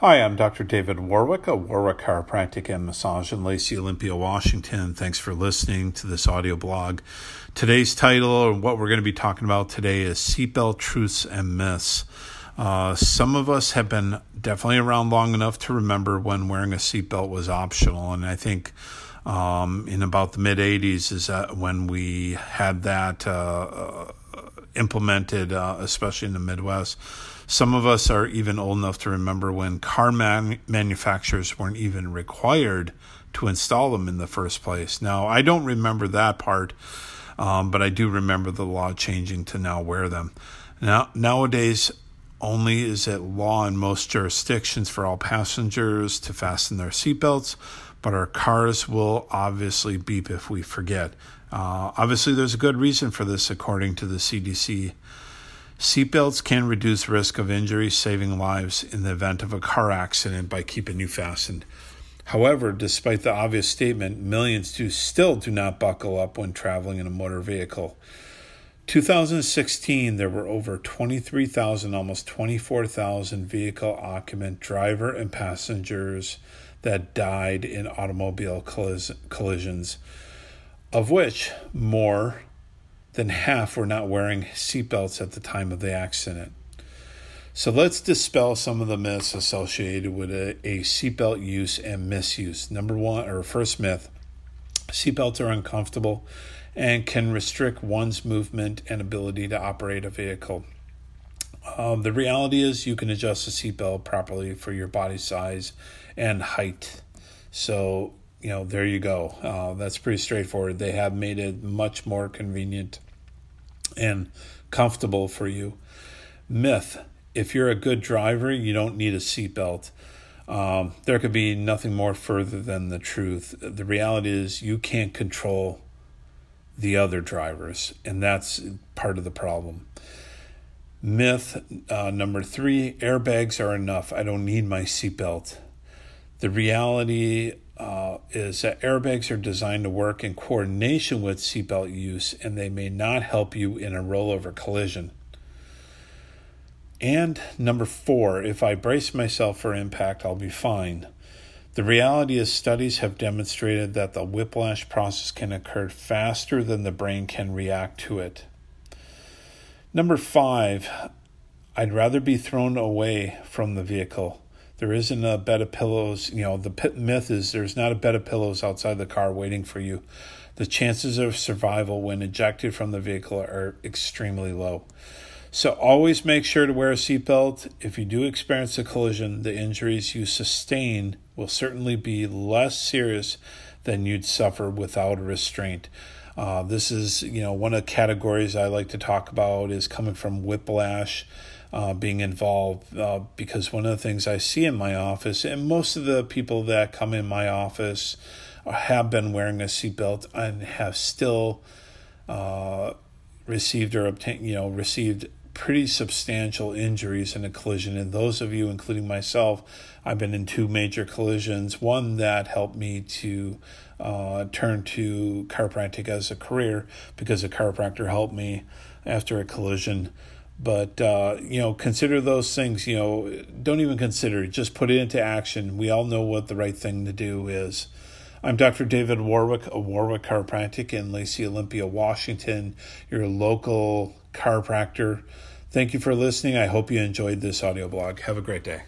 Hi, I'm Dr. David Warwick of Warwick Chiropractic and Massage in Lacey, Olympia, Washington. Thanks for listening to this audio blog. Today's title, or what we're going to be talking about today, is Seatbelt Truths and Myths. Uh, some of us have been definitely around long enough to remember when wearing a seatbelt was optional, and I think um, in about the mid 80s is that when we had that uh, uh implemented, uh, especially in the Midwest. Some of us are even old enough to remember when car man- manufacturers weren't even required to install them in the first place. Now, I don't remember that part, um, but I do remember the law changing to now wear them. Now, nowadays, only is it law in most jurisdictions for all passengers to fasten their seatbelts, but our cars will obviously beep if we forget. Uh, obviously, there's a good reason for this, according to the CDC. Seatbelts can reduce risk of injury, saving lives in the event of a car accident by keeping you fastened. However, despite the obvious statement, millions do still do not buckle up when traveling in a motor vehicle. 2016, there were over 23,000, almost 24,000 vehicle occupant, driver, and passengers that died in automobile collisions of which more than half were not wearing seatbelts at the time of the accident. So let's dispel some of the myths associated with a, a seatbelt use and misuse. Number one, or first myth seatbelts are uncomfortable and can restrict one's movement and ability to operate a vehicle. Um, the reality is, you can adjust a seatbelt properly for your body size and height. So, you know, there you go. Uh, that's pretty straightforward. They have made it much more convenient and comfortable for you. Myth if you're a good driver, you don't need a seatbelt. Um, there could be nothing more further than the truth. The reality is, you can't control the other drivers, and that's part of the problem. Myth uh, number three airbags are enough. I don't need my seatbelt. The reality uh, is that airbags are designed to work in coordination with seatbelt use and they may not help you in a rollover collision. And number four, if I brace myself for impact, I'll be fine. The reality is, studies have demonstrated that the whiplash process can occur faster than the brain can react to it. Number five, I'd rather be thrown away from the vehicle there isn't a bed of pillows. You know, the myth is there's not a bed of pillows outside the car waiting for you. The chances of survival when ejected from the vehicle are extremely low. So always make sure to wear a seatbelt. If you do experience a collision, the injuries you sustain will certainly be less serious than you'd suffer without a restraint. Uh, this is, you know, one of the categories I like to talk about is coming from whiplash uh, being involved uh, because one of the things I see in my office, and most of the people that come in my office have been wearing a seatbelt and have still uh, received or obtained, you know, received pretty substantial injuries in a collision. And those of you, including myself, I've been in two major collisions. One that helped me to uh, turn to chiropractic as a career because a chiropractor helped me after a collision but uh, you know consider those things you know don't even consider it just put it into action we all know what the right thing to do is i'm dr david warwick of warwick chiropractic in lacey olympia washington your local chiropractor. Thank you for listening. I hope you enjoyed this audio blog. Have a great day